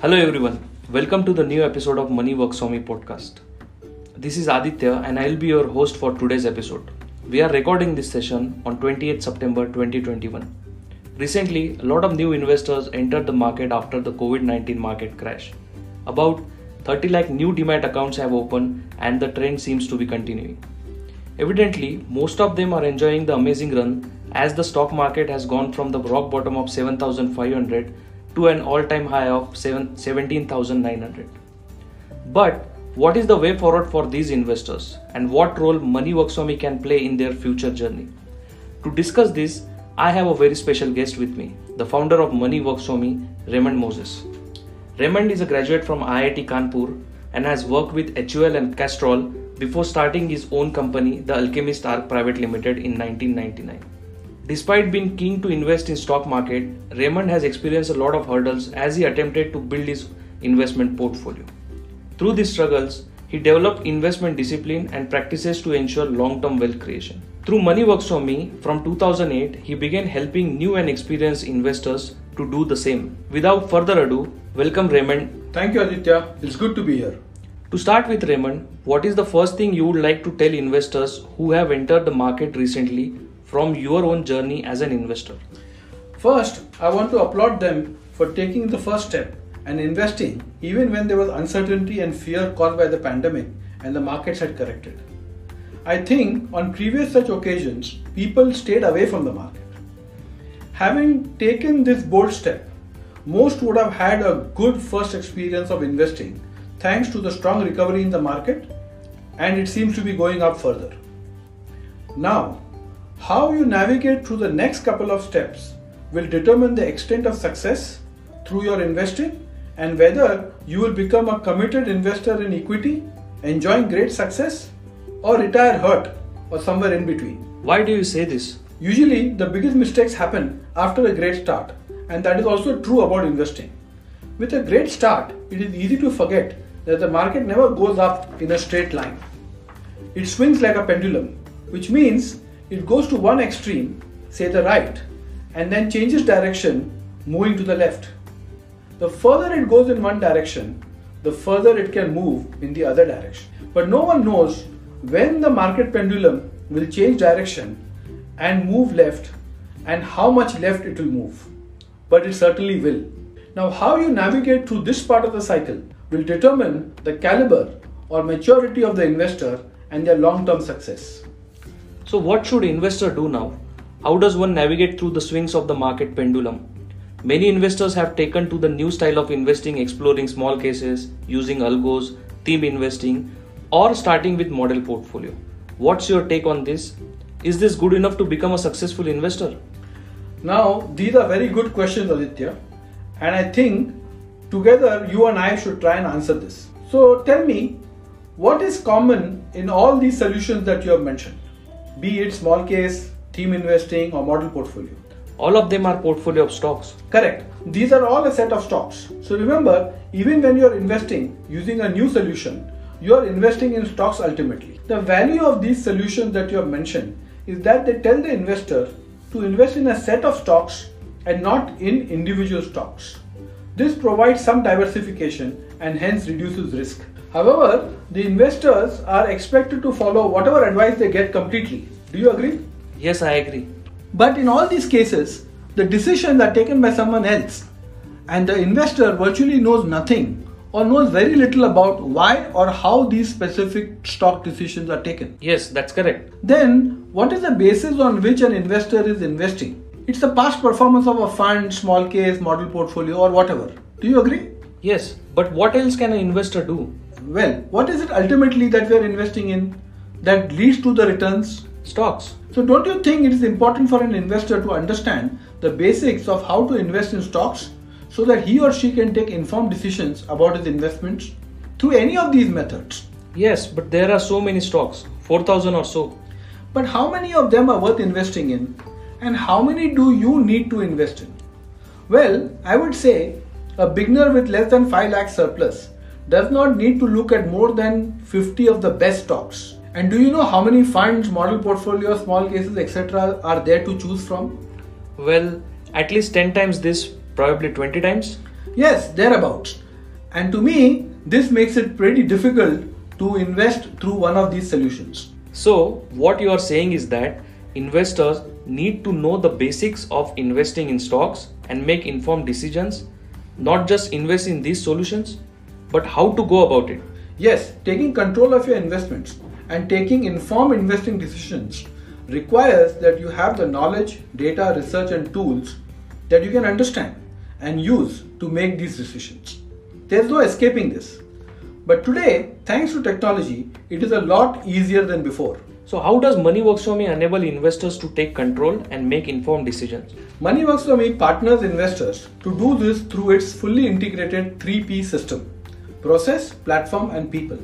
Hello everyone, welcome to the new episode of Money Works Me podcast. This is Aditya and I'll be your host for today's episode. We are recording this session on 28 September 2021. Recently, a lot of new investors entered the market after the COVID 19 market crash. About 30 lakh new demat accounts have opened and the trend seems to be continuing. Evidently, most of them are enjoying the amazing run as the stock market has gone from the rock bottom of 7500 to an all time high of 17,900. But what is the way forward for these investors and what role Money Works for Me can play in their future journey? To discuss this, I have a very special guest with me, the founder of Money Works for Me, Raymond Moses. Raymond is a graduate from IIT Kanpur and has worked with HUL and Castrol before starting his own company, the Alchemist Arc Private Limited in 1999. Despite being keen to invest in stock market, Raymond has experienced a lot of hurdles as he attempted to build his investment portfolio. Through these struggles, he developed investment discipline and practices to ensure long-term wealth creation. Through Money Works for Me, from 2008, he began helping new and experienced investors to do the same. Without further ado, welcome Raymond. Thank you, Aditya. It's good to be here. To start with Raymond, what is the first thing you would like to tell investors who have entered the market recently from your own journey as an investor? First, I want to applaud them for taking the first step and investing even when there was uncertainty and fear caused by the pandemic and the markets had corrected. I think on previous such occasions, people stayed away from the market. Having taken this bold step, most would have had a good first experience of investing thanks to the strong recovery in the market and it seems to be going up further. Now, how you navigate through the next couple of steps will determine the extent of success through your investing and whether you will become a committed investor in equity, enjoying great success, or retire hurt or somewhere in between. Why do you say this? Usually, the biggest mistakes happen after a great start, and that is also true about investing. With a great start, it is easy to forget that the market never goes up in a straight line. It swings like a pendulum, which means it goes to one extreme, say the right, and then changes direction, moving to the left. The further it goes in one direction, the further it can move in the other direction. But no one knows when the market pendulum will change direction and move left and how much left it will move. But it certainly will. Now, how you navigate through this part of the cycle will determine the caliber or maturity of the investor and their long term success. So, what should investor do now? How does one navigate through the swings of the market pendulum? Many investors have taken to the new style of investing, exploring small cases, using algos, theme investing, or starting with model portfolio. What's your take on this? Is this good enough to become a successful investor? Now, these are very good questions, Aditya, and I think together you and I should try and answer this. So, tell me, what is common in all these solutions that you have mentioned? Be it small case, theme investing, or model portfolio. All of them are portfolio of stocks. Correct. These are all a set of stocks. So remember, even when you're investing using a new solution, you're investing in stocks ultimately. The value of these solutions that you have mentioned is that they tell the investor to invest in a set of stocks and not in individual stocks. This provides some diversification and hence reduces risk. However, the investors are expected to follow whatever advice they get completely. Do you agree? Yes, I agree. But in all these cases, the decisions are taken by someone else, and the investor virtually knows nothing or knows very little about why or how these specific stock decisions are taken. Yes, that's correct. Then, what is the basis on which an investor is investing? It's the past performance of a fund, small case, model portfolio, or whatever. Do you agree? Yes, but what else can an investor do? Well, what is it ultimately that we are investing in that leads to the returns? Stocks. So, don't you think it is important for an investor to understand the basics of how to invest in stocks so that he or she can take informed decisions about his investments through any of these methods? Yes, but there are so many stocks, 4000 or so. But how many of them are worth investing in and how many do you need to invest in? Well, I would say a beginner with less than 5 lakh surplus does not need to look at more than 50 of the best stocks. And do you know how many funds, model portfolios, small cases, etc. are there to choose from? Well, at least 10 times this, probably 20 times. Yes, thereabouts. And to me, this makes it pretty difficult to invest through one of these solutions. So, what you are saying is that investors need to know the basics of investing in stocks and make informed decisions, not just invest in these solutions, but how to go about it. Yes, taking control of your investments and taking informed investing decisions requires that you have the knowledge, data, research, and tools that you can understand and use to make these decisions. There's no escaping this. But today, thanks to technology, it is a lot easier than before. So, how does MoneyWorks for Me enable investors to take control and make informed decisions? MoneyWorks for Me partners investors to do this through its fully integrated 3P system process, platform, and people.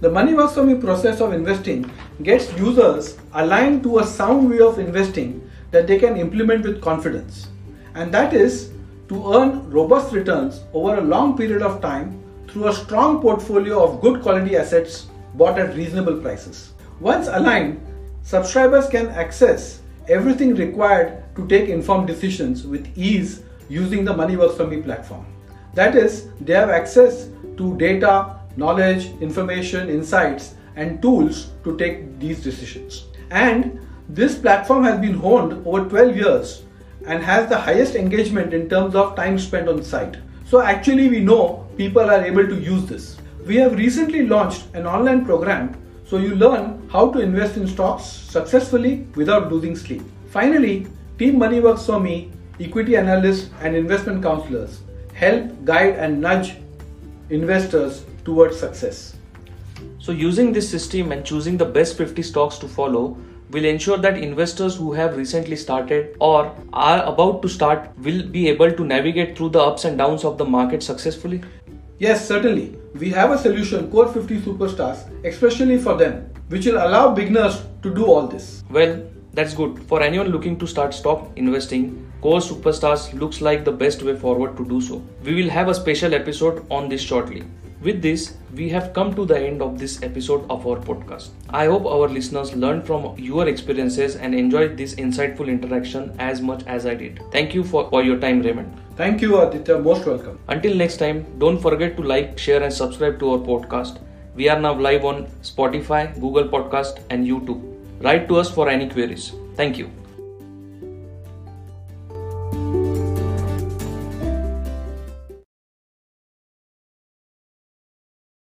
The MoneyWorks for Me process of investing gets users aligned to a sound way of investing that they can implement with confidence. And that is to earn robust returns over a long period of time through a strong portfolio of good quality assets bought at reasonable prices. Once aligned, subscribers can access everything required to take informed decisions with ease using the MoneyWorks for Me platform. That is, they have access to data, knowledge, information, insights, and tools to take these decisions. And this platform has been honed over 12 years and has the highest engagement in terms of time spent on site. So, actually, we know people are able to use this. We have recently launched an online program so you learn how to invest in stocks successfully without losing sleep. Finally, Team Money Works for Me, equity analysts, and investment counselors help guide and nudge investors towards success. So, using this system and choosing the best 50 stocks to follow will ensure that investors who have recently started or are about to start will be able to navigate through the ups and downs of the market successfully? Yes, certainly. We have a solution, Core 50 Superstars, especially for them, which will allow beginners to do all this. Well, that's good. For anyone looking to start stock investing, Core Superstars looks like the best way forward to do so. We will have a special episode on this shortly. With this, we have come to the end of this episode of our podcast. I hope our listeners learned from your experiences and enjoyed this insightful interaction as much as I did. Thank you for, for your time, Raymond. Thank you, Aditya. Most welcome. Until next time, don't forget to like, share, and subscribe to our podcast. We are now live on Spotify, Google Podcast, and YouTube. Write to us for any queries. Thank you.